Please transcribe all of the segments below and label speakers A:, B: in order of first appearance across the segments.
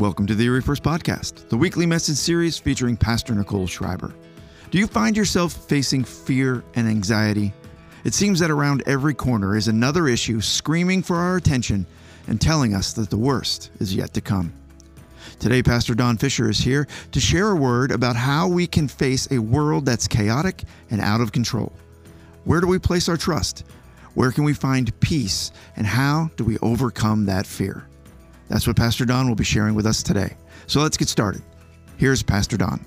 A: Welcome to the Erie First Podcast, the weekly message series featuring Pastor Nicole Schreiber. Do you find yourself facing fear and anxiety? It seems that around every corner is another issue screaming for our attention and telling us that the worst is yet to come. Today, Pastor Don Fisher is here to share a word about how we can face a world that's chaotic and out of control. Where do we place our trust? Where can we find peace? And how do we overcome that fear? That's what Pastor Don will be sharing with us today. So let's get started. Here's Pastor Don.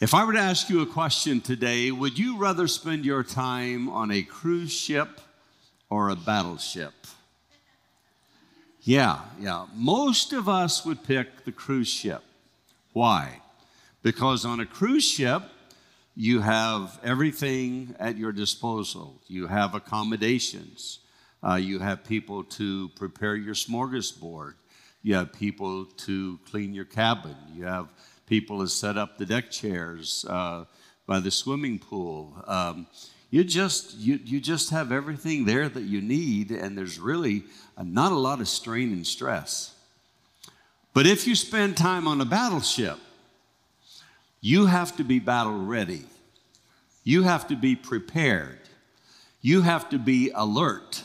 B: If I were to ask you a question today, would you rather spend your time on a cruise ship or a battleship? Yeah, yeah. Most of us would pick the cruise ship. Why? Because on a cruise ship, you have everything at your disposal. You have accommodations. Uh, you have people to prepare your smorgasbord. You have people to clean your cabin. You have people to set up the deck chairs uh, by the swimming pool. Um, you just you, you just have everything there that you need, and there's really not a lot of strain and stress. But if you spend time on a battleship, you have to be battle ready. You have to be prepared. You have to be alert.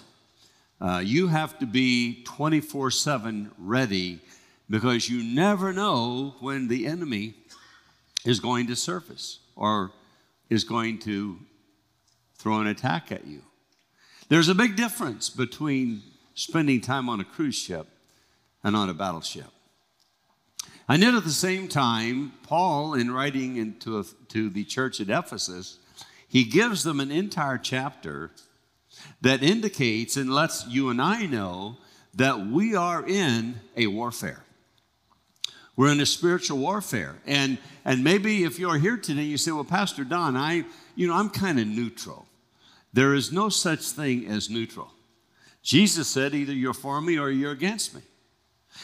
B: Uh, you have to be 24 7 ready because you never know when the enemy is going to surface or is going to throw an attack at you. There's a big difference between spending time on a cruise ship and on a battleship. And yet, at the same time, Paul, in writing into a, to the church at Ephesus, he gives them an entire chapter that indicates and lets you and I know that we are in a warfare. We're in a spiritual warfare. And, and maybe if you're here today, you say, well, Pastor Don, I, you know, I'm kind of neutral. There is no such thing as neutral. Jesus said, either you're for me or you're against me.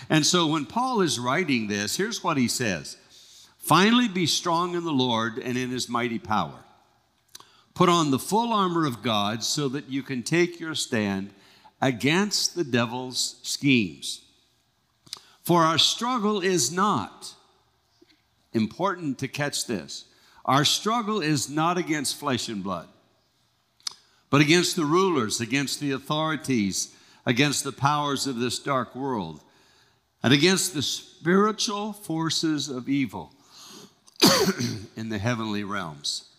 B: And so when Paul is writing this, here's what he says Finally, be strong in the Lord and in his mighty power. Put on the full armor of God so that you can take your stand against the devil's schemes. For our struggle is not, important to catch this, our struggle is not against flesh and blood, but against the rulers, against the authorities, against the powers of this dark world and against the spiritual forces of evil in the heavenly realms.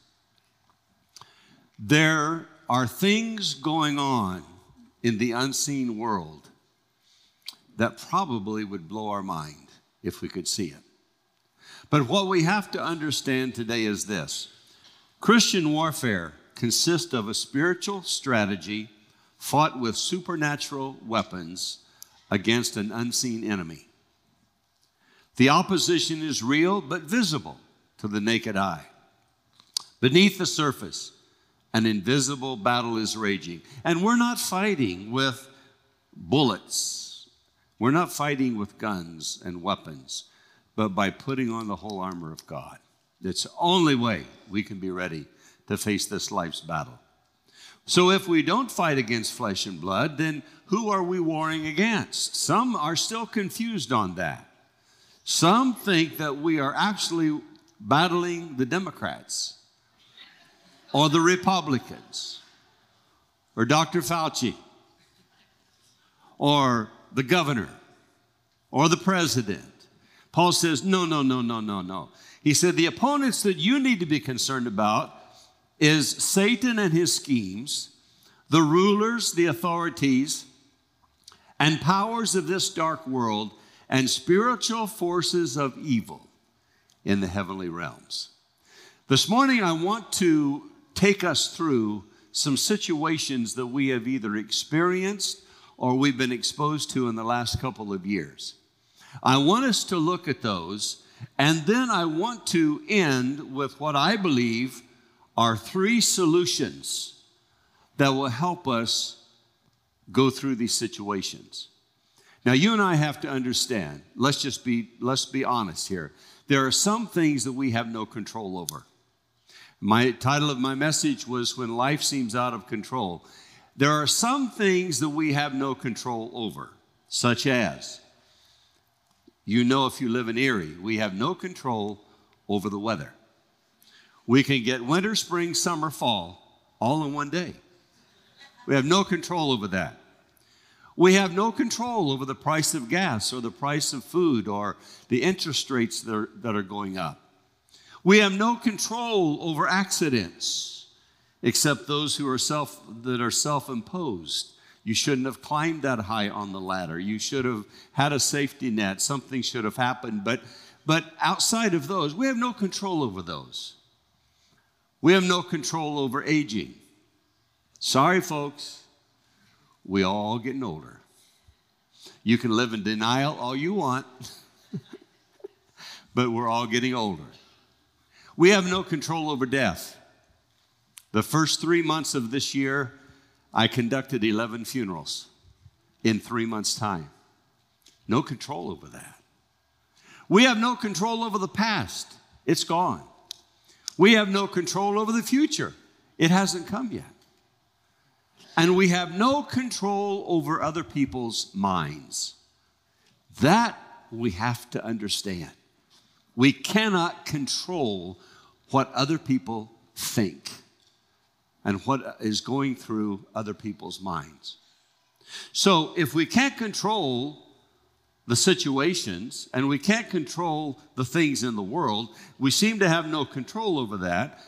B: There are things going on in the unseen world that probably would blow our mind if we could see it. But what we have to understand today is this Christian warfare consists of a spiritual strategy fought with supernatural weapons against an unseen enemy. The opposition is real but visible to the naked eye. Beneath the surface, an invisible battle is raging. And we're not fighting with bullets, we're not fighting with guns and weapons, but by putting on the whole armor of God. It's the only way we can be ready to face this life's battle. So if we don't fight against flesh and blood, then who are we warring against? Some are still confused on that. Some think that we are actually battling the Democrats or the Republicans or Dr. Fauci or the governor or the president. Paul says, no, no, no, no, no, no. He said, the opponents that you need to be concerned about is Satan and his schemes, the rulers, the authorities, and powers of this dark world, and spiritual forces of evil in the heavenly realms. This morning, I want to take us through some situations that we have either experienced or we've been exposed to in the last couple of years. I want us to look at those, and then I want to end with what I believe are three solutions that will help us go through these situations. Now you and I have to understand, let's just be let's be honest here. There are some things that we have no control over. My title of my message was when life seems out of control. There are some things that we have no control over. such as, you know, if you live in Erie, we have no control over the weather. We can get winter, spring, summer, fall all in one day. We have no control over that. We have no control over the price of gas or the price of food or the interest rates that are, that are going up. We have no control over accidents except those who are self that are self-imposed. You shouldn't have climbed that high on the ladder. You should have had a safety net. Something should have happened. But, but outside of those, we have no control over those. We have no control over aging. Sorry, folks, we all getting older. You can live in denial all you want, but we're all getting older. We have no control over death. The first three months of this year, I conducted 11 funerals in three months' time. No control over that. We have no control over the past, it's gone. We have no control over the future, it hasn't come yet. And we have no control over other people's minds. That we have to understand. We cannot control what other people think and what is going through other people's minds. So, if we can't control the situations and we can't control the things in the world, we seem to have no control over that.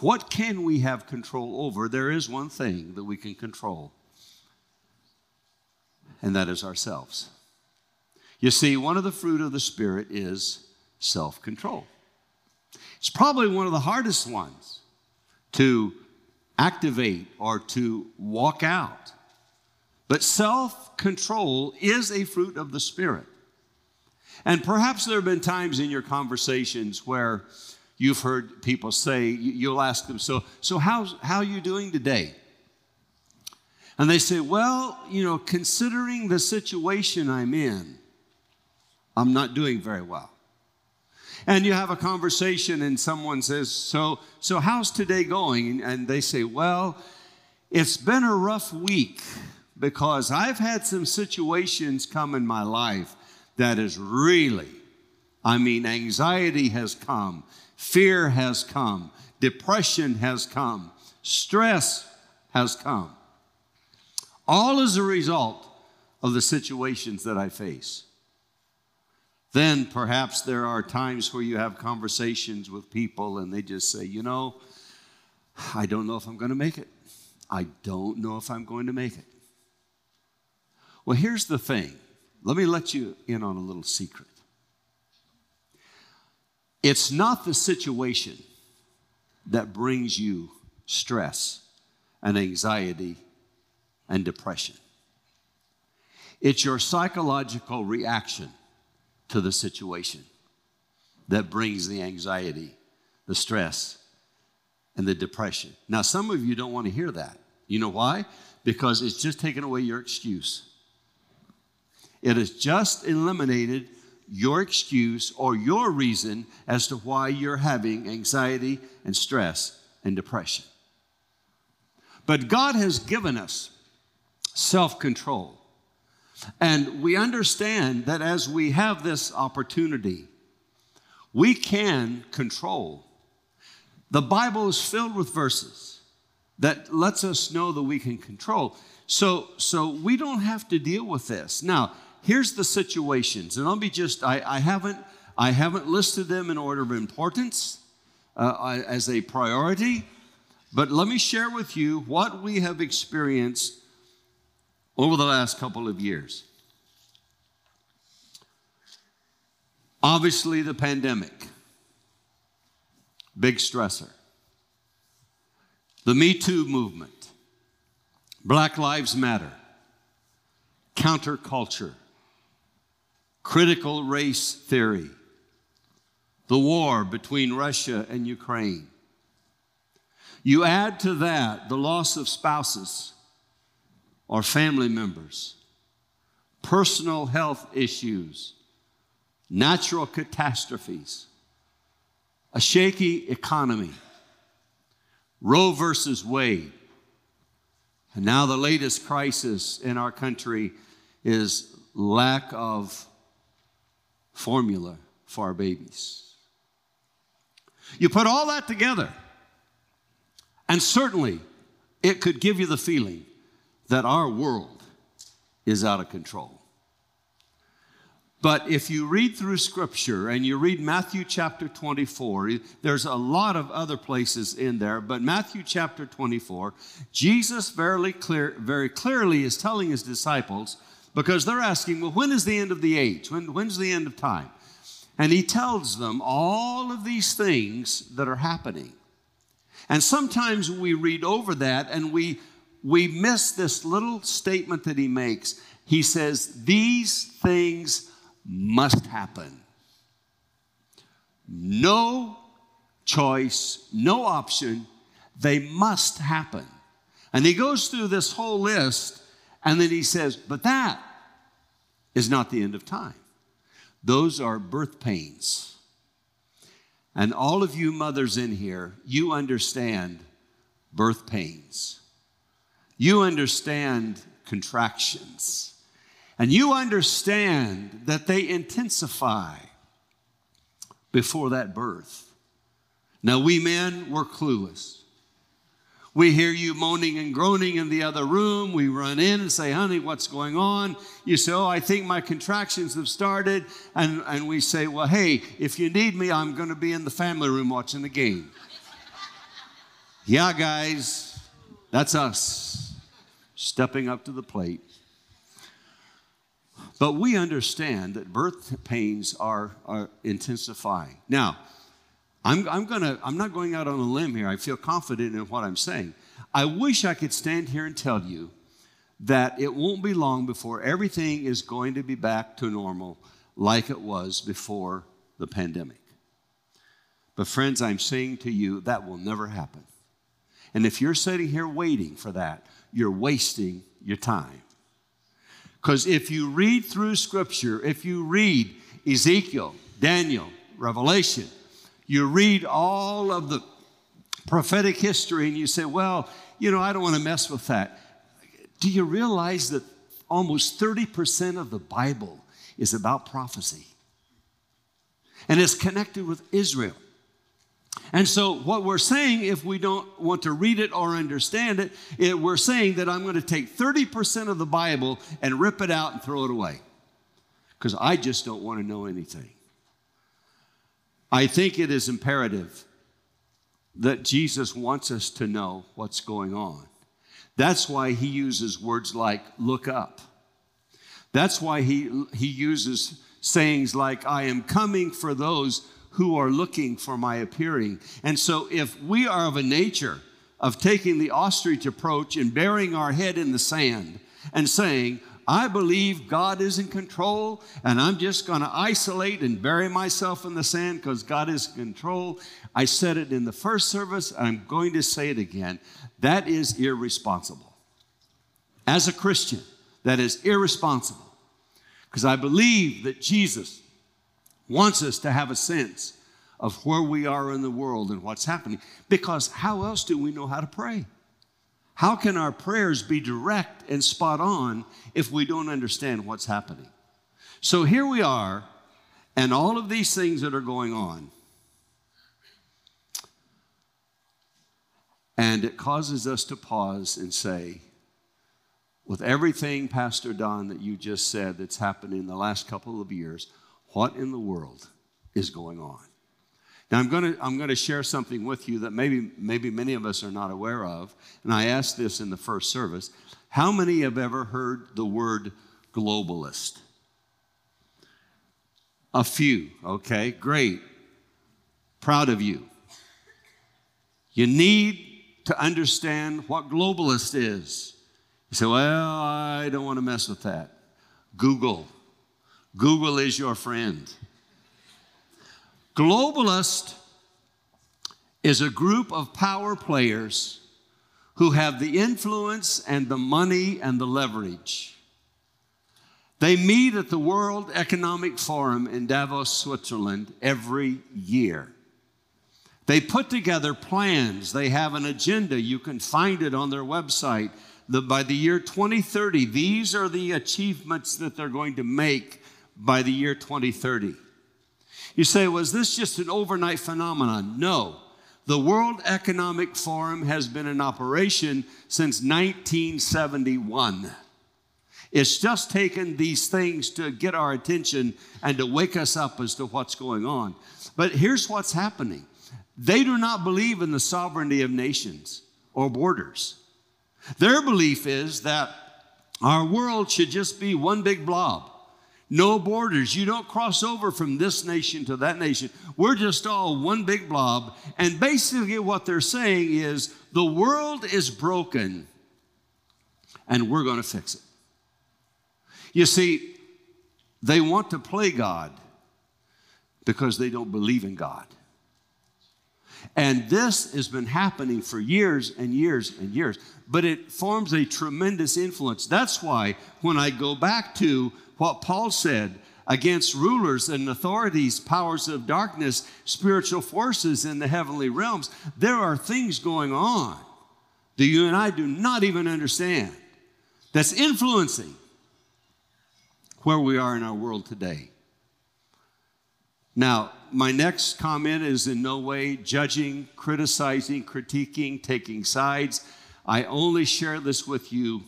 B: What can we have control over? There is one thing that we can control, and that is ourselves. You see, one of the fruit of the Spirit is self control. It's probably one of the hardest ones to activate or to walk out. But self control is a fruit of the Spirit. And perhaps there have been times in your conversations where you've heard people say, you'll ask them, So, so how's, how are you doing today? And they say, Well, you know, considering the situation I'm in, I'm not doing very well. And you have a conversation, and someone says, So, so how's today going? And they say, Well, it's been a rough week because I've had some situations come in my life that is really, I mean, anxiety has come, fear has come, depression has come, stress has come. All as a result of the situations that I face. Then perhaps there are times where you have conversations with people and they just say, you know, I don't know if I'm going to make it. I don't know if I'm going to make it. Well, here's the thing. Let me let you in on a little secret. It's not the situation that brings you stress and anxiety and depression. It's your psychological reaction to the situation that brings the anxiety, the stress, and the depression. Now, some of you don't want to hear that. You know why? Because it's just taken away your excuse. It has just eliminated your excuse or your reason as to why you're having anxiety and stress and depression. But God has given us self control. And we understand that as we have this opportunity, we can control. The Bible is filled with verses that lets us know that we can control. So, so we don't have to deal with this. Now, here's the situations, and I'll be just, I, I haven't, I haven't listed them in order of importance uh, as a priority, but let me share with you what we have experienced over the last couple of years. Obviously, the pandemic, big stressor. The Me Too movement, Black Lives Matter, counterculture, critical race theory, the war between Russia and Ukraine. You add to that the loss of spouses or family members, personal health issues, natural catastrophes, a shaky economy, Roe versus Wade, and now the latest crisis in our country is lack of formula for our babies. You put all that together, and certainly it could give you the feeling that our world is out of control. But if you read through scripture and you read Matthew chapter 24, there's a lot of other places in there, but Matthew chapter 24, Jesus very, clear, very clearly is telling his disciples, because they're asking, well, when is the end of the age? When, when's the end of time? And he tells them all of these things that are happening. And sometimes we read over that and we, we miss this little statement that he makes. He says, These things must happen. No choice, no option. They must happen. And he goes through this whole list and then he says, But that is not the end of time. Those are birth pains. And all of you mothers in here, you understand birth pains. You understand contractions. And you understand that they intensify before that birth. Now, we men, we're clueless. We hear you moaning and groaning in the other room. We run in and say, honey, what's going on? You say, oh, I think my contractions have started. And, and we say, well, hey, if you need me, I'm going to be in the family room watching the game. yeah, guys, that's us stepping up to the plate. But we understand that birth pains are, are intensifying. Now, I'm, I'm, gonna, I'm not going out on a limb here. I feel confident in what I'm saying. I wish I could stand here and tell you that it won't be long before everything is going to be back to normal like it was before the pandemic. But, friends, I'm saying to you that will never happen. And if you're sitting here waiting for that, you're wasting your time. Because if you read through Scripture, if you read Ezekiel, Daniel, Revelation, you read all of the prophetic history and you say, well, you know, I don't want to mess with that. Do you realize that almost 30% of the Bible is about prophecy? And it's connected with Israel. And so, what we're saying, if we don't want to read it or understand it, it we're saying that I'm going to take 30% of the Bible and rip it out and throw it away because I just don't want to know anything. I think it is imperative that Jesus wants us to know what's going on. That's why he uses words like look up. That's why he, he uses sayings like, I am coming for those who are looking for my appearing. And so, if we are of a nature of taking the ostrich approach and burying our head in the sand and saying, I believe God is in control, and I'm just going to isolate and bury myself in the sand because God is in control. I said it in the first service, and I'm going to say it again. That is irresponsible. As a Christian, that is irresponsible because I believe that Jesus wants us to have a sense of where we are in the world and what's happening. Because how else do we know how to pray? How can our prayers be direct and spot on if we don't understand what's happening? So here we are, and all of these things that are going on. And it causes us to pause and say, with everything, Pastor Don, that you just said that's happened in the last couple of years, what in the world is going on? Now, I'm going to I'm going to share something with you that maybe, maybe many of us are not aware of. And I asked this in the first service. How many have ever heard the word globalist? A few, okay, great. Proud of you. You need to understand what globalist is. You say, well, I don't want to mess with that. Google. Google is your friend. Globalist is a group of power players who have the influence and the money and the leverage. They meet at the World Economic Forum in Davos, Switzerland every year. They put together plans, they have an agenda. You can find it on their website that by the year 2030, these are the achievements that they're going to make by the year 2030. You say, was this just an overnight phenomenon? No. The World Economic Forum has been in operation since 1971. It's just taken these things to get our attention and to wake us up as to what's going on. But here's what's happening they do not believe in the sovereignty of nations or borders. Their belief is that our world should just be one big blob. No borders. You don't cross over from this nation to that nation. We're just all one big blob. And basically, what they're saying is the world is broken and we're going to fix it. You see, they want to play God because they don't believe in God. And this has been happening for years and years and years, but it forms a tremendous influence. That's why when I go back to what Paul said against rulers and authorities, powers of darkness, spiritual forces in the heavenly realms, there are things going on that you and I do not even understand that's influencing where we are in our world today. Now, my next comment is in no way judging, criticizing, critiquing, taking sides. I only share this with you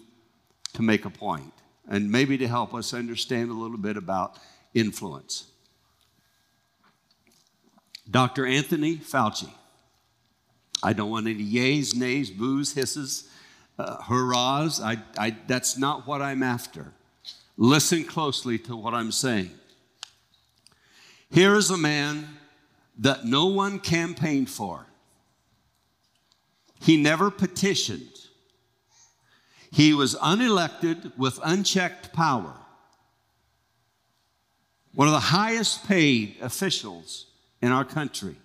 B: to make a point and maybe to help us understand a little bit about influence. Dr. Anthony Fauci. I don't want any yays, nays, boos, hisses, uh, hurrahs. I, I, that's not what I'm after. Listen closely to what I'm saying. Here is a man that no one campaigned for. He never petitioned. He was unelected with unchecked power. One of the highest paid officials in our country.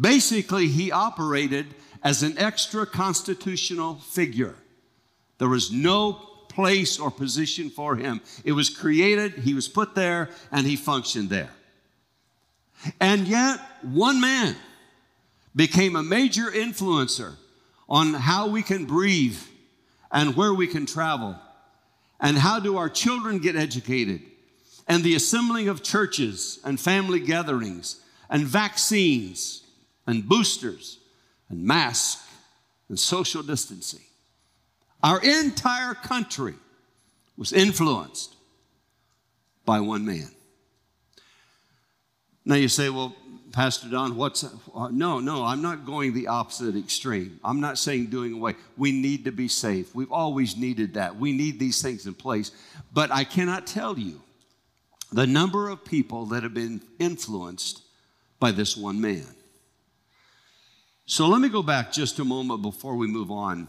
B: Basically, he operated as an extra constitutional figure. There was no place or position for him. It was created, he was put there, and he functioned there. And yet, one man became a major influencer on how we can breathe and where we can travel and how do our children get educated and the assembling of churches and family gatherings and vaccines and boosters and masks and social distancing. Our entire country was influenced by one man. Now you say, well, Pastor Don, what's uh, no, no, I'm not going the opposite extreme. I'm not saying doing away. We need to be safe. We've always needed that. We need these things in place. But I cannot tell you the number of people that have been influenced by this one man. So let me go back just a moment before we move on.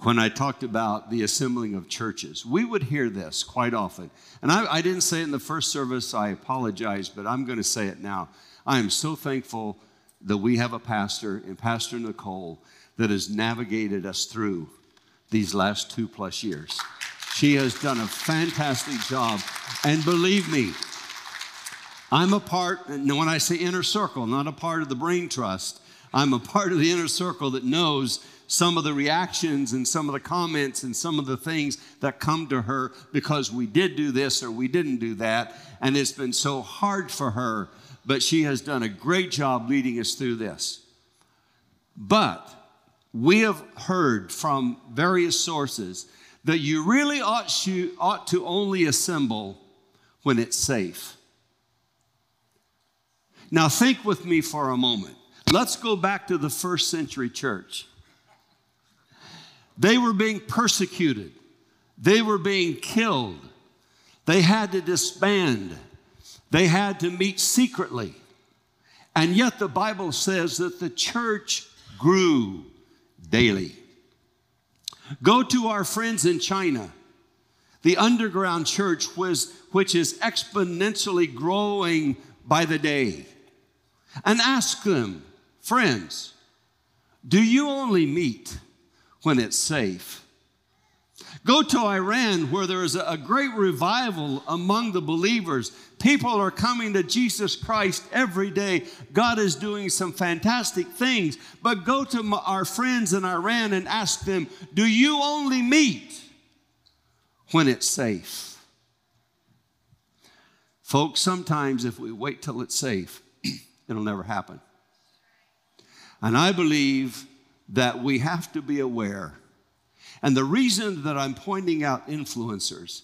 B: When I talked about the assembling of churches, we would hear this quite often. And I, I didn't say it in the first service, I apologize, but I'm going to say it now. I am so thankful that we have a pastor and Pastor Nicole that has navigated us through these last two plus years. She has done a fantastic job. And believe me, I'm a part, and when I say inner circle, not a part of the brain trust, I'm a part of the inner circle that knows some of the reactions and some of the comments and some of the things that come to her because we did do this or we didn't do that. And it's been so hard for her but she has done a great job leading us through this. But we have heard from various sources that you really ought to, ought to only assemble when it's safe. Now, think with me for a moment. Let's go back to the first century church. They were being persecuted, they were being killed, they had to disband. They had to meet secretly. And yet the Bible says that the church grew daily. Go to our friends in China, the underground church, was, which is exponentially growing by the day, and ask them, friends, do you only meet when it's safe? Go to Iran, where there is a great revival among the believers. People are coming to Jesus Christ every day. God is doing some fantastic things. But go to our friends in Iran and ask them, Do you only meet when it's safe? Folks, sometimes if we wait till it's safe, it'll never happen. And I believe that we have to be aware and the reason that I'm pointing out influencers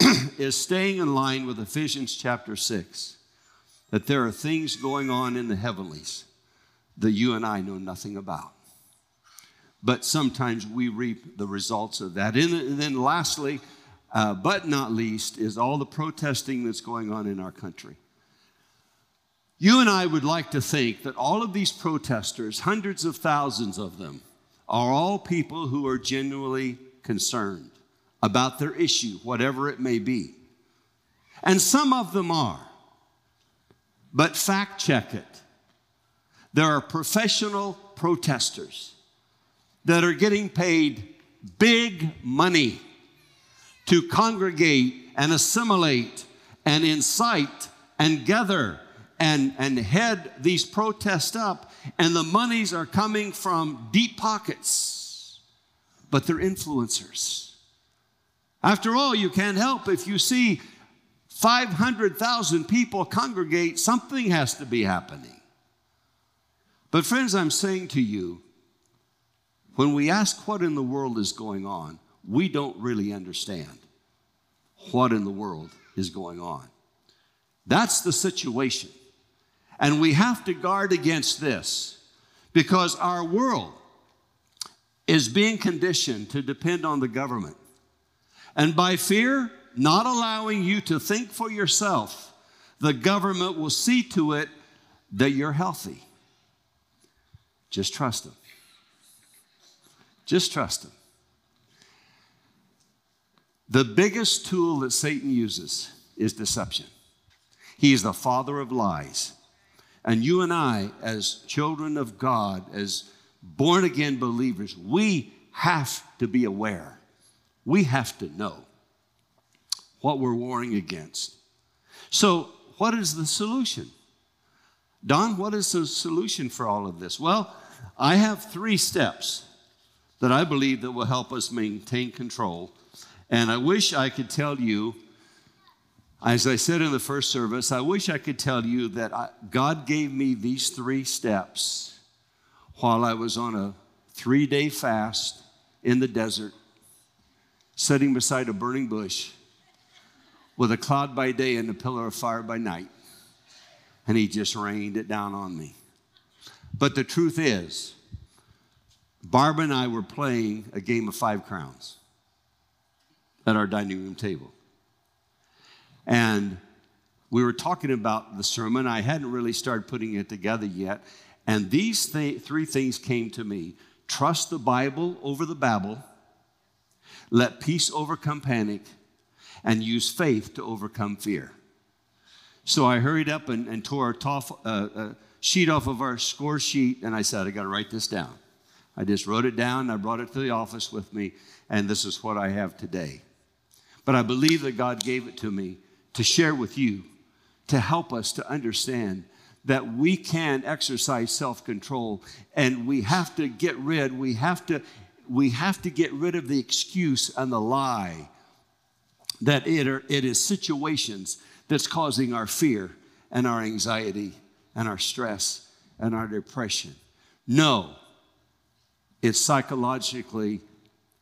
B: is staying in line with Ephesians chapter 6 that there are things going on in the heavenlies that you and I know nothing about. But sometimes we reap the results of that. And then, lastly, uh, but not least, is all the protesting that's going on in our country. You and I would like to think that all of these protesters, hundreds of thousands of them, are all people who are genuinely concerned about their issue, whatever it may be. And some of them are. But fact check it. There are professional protesters that are getting paid big money to congregate and assimilate and incite and gather and, and head these protests up, and the monies are coming from deep pockets, but they're influencers. After all, you can't help if you see 500,000 people congregate, something has to be happening. But, friends, I'm saying to you, when we ask what in the world is going on, we don't really understand what in the world is going on. That's the situation. And we have to guard against this because our world is being conditioned to depend on the government. And by fear, not allowing you to think for yourself, the government will see to it that you're healthy. Just trust them. Just trust them. The biggest tool that Satan uses is deception. He is the father of lies. And you and I, as children of God, as born again believers, we have to be aware. We have to know what we're warring against. So, what is the solution? Don, what is the solution for all of this? Well, I have three steps that I believe that will help us maintain control. And I wish I could tell you as I said in the first service, I wish I could tell you that I, God gave me these three steps while I was on a three day fast in the desert, sitting beside a burning bush with a cloud by day and a pillar of fire by night. And He just rained it down on me. But the truth is, Barb and I were playing a game of five crowns at our dining room table. And we were talking about the sermon. I hadn't really started putting it together yet. And these th- three things came to me trust the Bible over the Babel, let peace overcome panic, and use faith to overcome fear. So I hurried up and, and tore a tof, uh, uh, sheet off of our score sheet, and I said, I got to write this down. I just wrote it down, I brought it to the office with me, and this is what I have today. But I believe that God gave it to me to share with you to help us to understand that we can exercise self-control and we have to get rid we have to we have to get rid of the excuse and the lie that it, are, it is situations that's causing our fear and our anxiety and our stress and our depression. No it's psychologically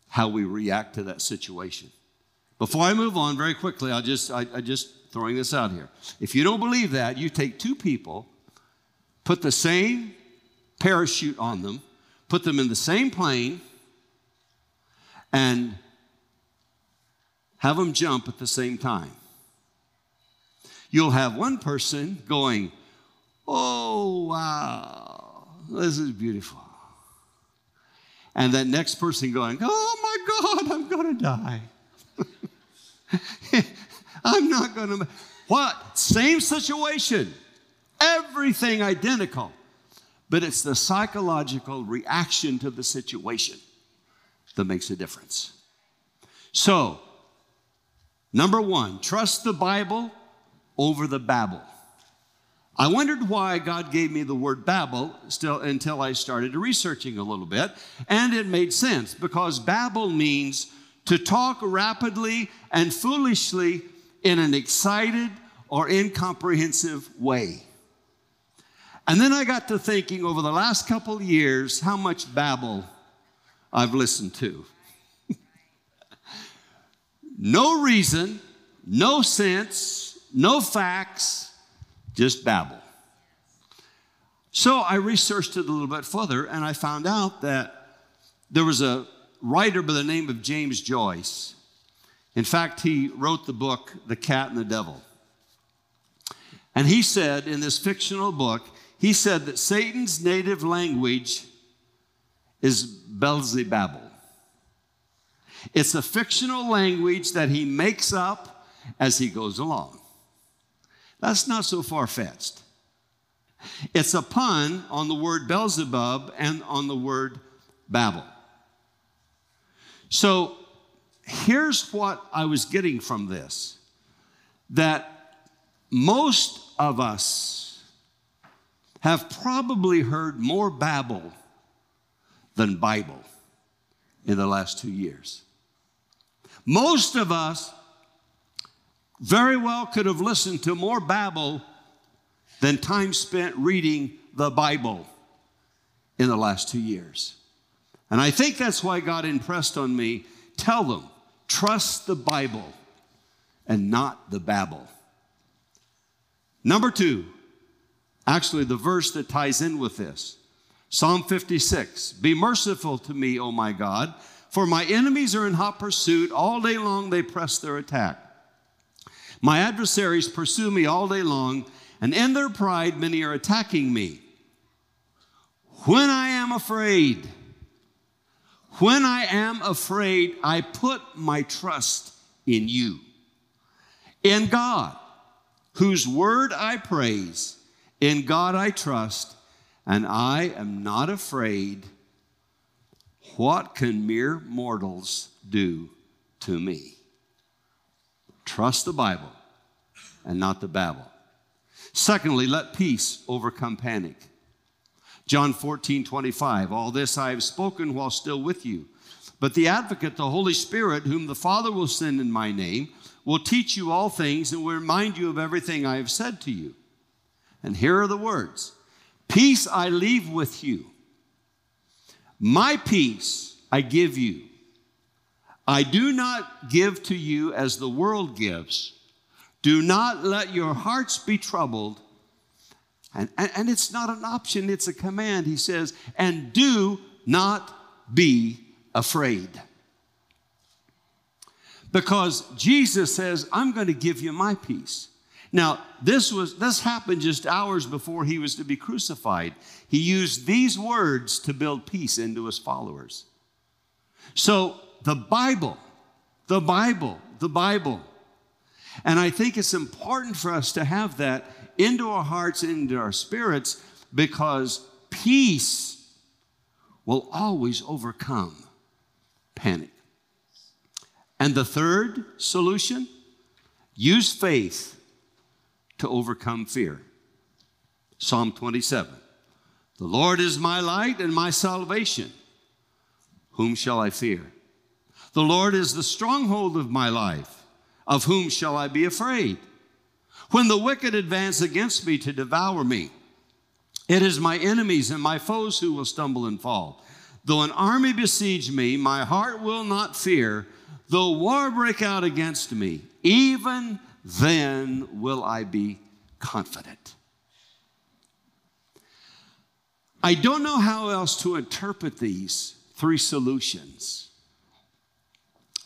B: how we react to that situation before I move on, very quickly, I'll just, I, I just throwing this out here. If you don't believe that, you take two people, put the same parachute on them, put them in the same plane, and have them jump at the same time. You'll have one person going, Oh, wow, this is beautiful. And that next person going, Oh my God, I'm going to die. I'm not going to. What? Same situation. Everything identical. But it's the psychological reaction to the situation that makes a difference. So, number one, trust the Bible over the Babel. I wondered why God gave me the word Babel still until I started researching a little bit, and it made sense because Babel means to talk rapidly and foolishly in an excited or incomprehensive way. And then I got to thinking over the last couple years how much babble I've listened to. no reason, no sense, no facts, just babble. So I researched it a little bit further and I found out that there was a writer by the name of James Joyce. In fact, he wrote the book, The Cat and the Devil. And he said in this fictional book, he said that Satan's native language is Beelzebubble. It's a fictional language that he makes up as he goes along. That's not so far fetched. It's a pun on the word Beelzebub and on the word Babel. So here's what I was getting from this that most of us have probably heard more babble than Bible in the last two years. Most of us very well could have listened to more babble than time spent reading the Bible in the last two years. And I think that's why God impressed on me tell them, trust the Bible and not the babble. Number two, actually, the verse that ties in with this Psalm 56 Be merciful to me, O my God, for my enemies are in hot pursuit. All day long they press their attack. My adversaries pursue me all day long, and in their pride many are attacking me. When I am afraid, when I am afraid, I put my trust in you, in God, whose word I praise, in God I trust, and I am not afraid. What can mere mortals do to me? Trust the Bible and not the Babel. Secondly, let peace overcome panic. John 14, 25. All this I have spoken while still with you. But the advocate, the Holy Spirit, whom the Father will send in my name, will teach you all things and will remind you of everything I have said to you. And here are the words Peace I leave with you, my peace I give you. I do not give to you as the world gives. Do not let your hearts be troubled. And, and, and, it's not an option, it's a command. He says, and do not be afraid. Because Jesus says, I'm going to give you my peace. Now, this was this happened just hours before he was to be crucified. He used these words to build peace into his followers. So the Bible, the Bible, the Bible. And I think it's important for us to have that into our hearts, into our spirits, because peace will always overcome panic. And the third solution use faith to overcome fear. Psalm 27 The Lord is my light and my salvation. Whom shall I fear? The Lord is the stronghold of my life. Of whom shall I be afraid? When the wicked advance against me to devour me, it is my enemies and my foes who will stumble and fall. Though an army besiege me, my heart will not fear. Though war break out against me, even then will I be confident. I don't know how else to interpret these three solutions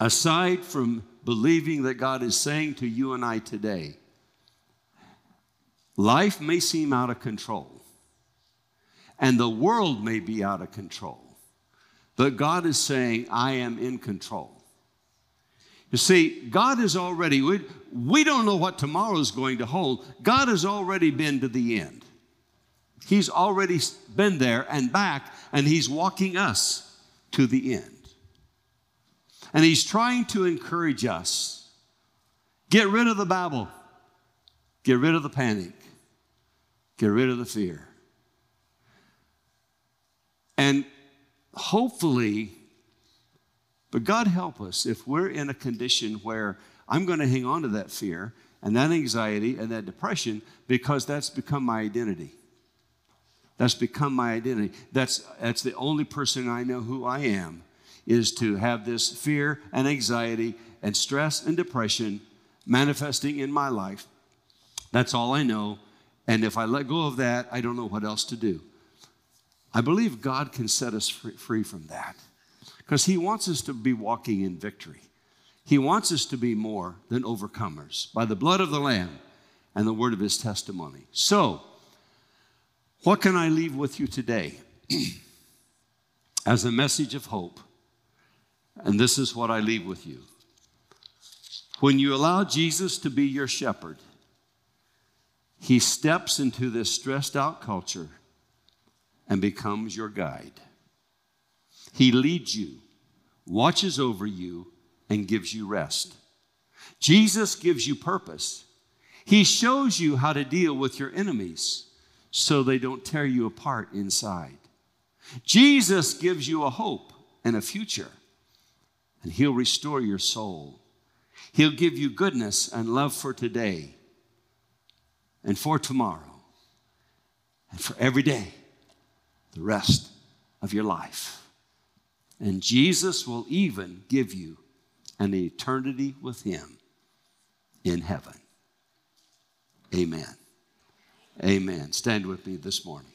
B: aside from believing that God is saying to you and I today life may seem out of control, and the world may be out of control, but God is saying, I am in control. You see, God has already, we, we don't know what tomorrow is going to hold. God has already been to the end. He's already been there and back, and He's walking us to the end. And he's trying to encourage us get rid of the babble, get rid of the panic, get rid of the fear. And hopefully, but God help us if we're in a condition where I'm going to hang on to that fear and that anxiety and that depression because that's become my identity. That's become my identity. That's, that's the only person I know who I am is to have this fear and anxiety and stress and depression manifesting in my life. That's all I know. And if I let go of that, I don't know what else to do. I believe God can set us free from that because He wants us to be walking in victory. He wants us to be more than overcomers by the blood of the Lamb and the word of His testimony. So, what can I leave with you today as a message of hope? And this is what I leave with you. When you allow Jesus to be your shepherd, he steps into this stressed out culture and becomes your guide. He leads you, watches over you, and gives you rest. Jesus gives you purpose. He shows you how to deal with your enemies so they don't tear you apart inside. Jesus gives you a hope and a future, and He'll restore your soul. He'll give you goodness and love for today and for tomorrow and for every day, the rest of your life. And Jesus will even give you an eternity with Him in heaven. Amen. Amen. Stand with me this morning.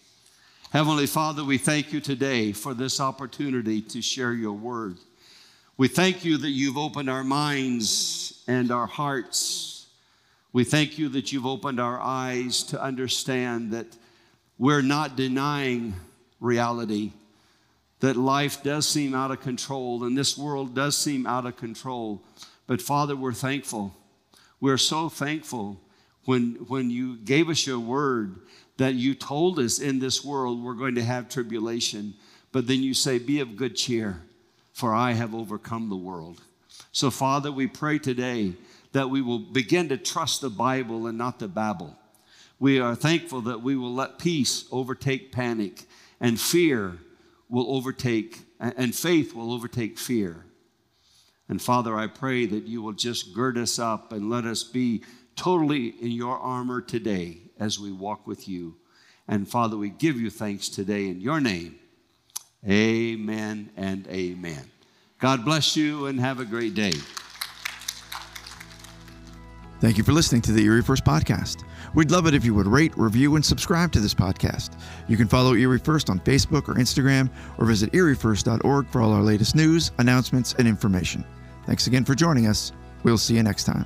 B: Heavenly Father, we thank you today for this opportunity to share your word. We thank you that you've opened our minds and our hearts. We thank you that you've opened our eyes to understand that we're not denying reality, that life does seem out of control and this world does seem out of control. But Father, we're thankful. We're so thankful when, when you gave us your word that you told us in this world we're going to have tribulation, but then you say, Be of good cheer, for I have overcome the world. So, Father, we pray today that we will begin to trust the Bible and not the babble. We are thankful that we will let peace overtake panic and fear will overtake, and faith will overtake fear. And Father, I pray that you will just gird us up and let us be totally in your armor today as we walk with you. And Father, we give you thanks today in your name. Amen and amen. God bless you and have a great day.
A: Thank you for listening to the Erie First Podcast. We'd love it if you would rate, review, and subscribe to this podcast. You can follow Erie First on Facebook or Instagram or visit eriefirst.org for all our latest news, announcements, and information. Thanks again for joining us. We'll see you next time.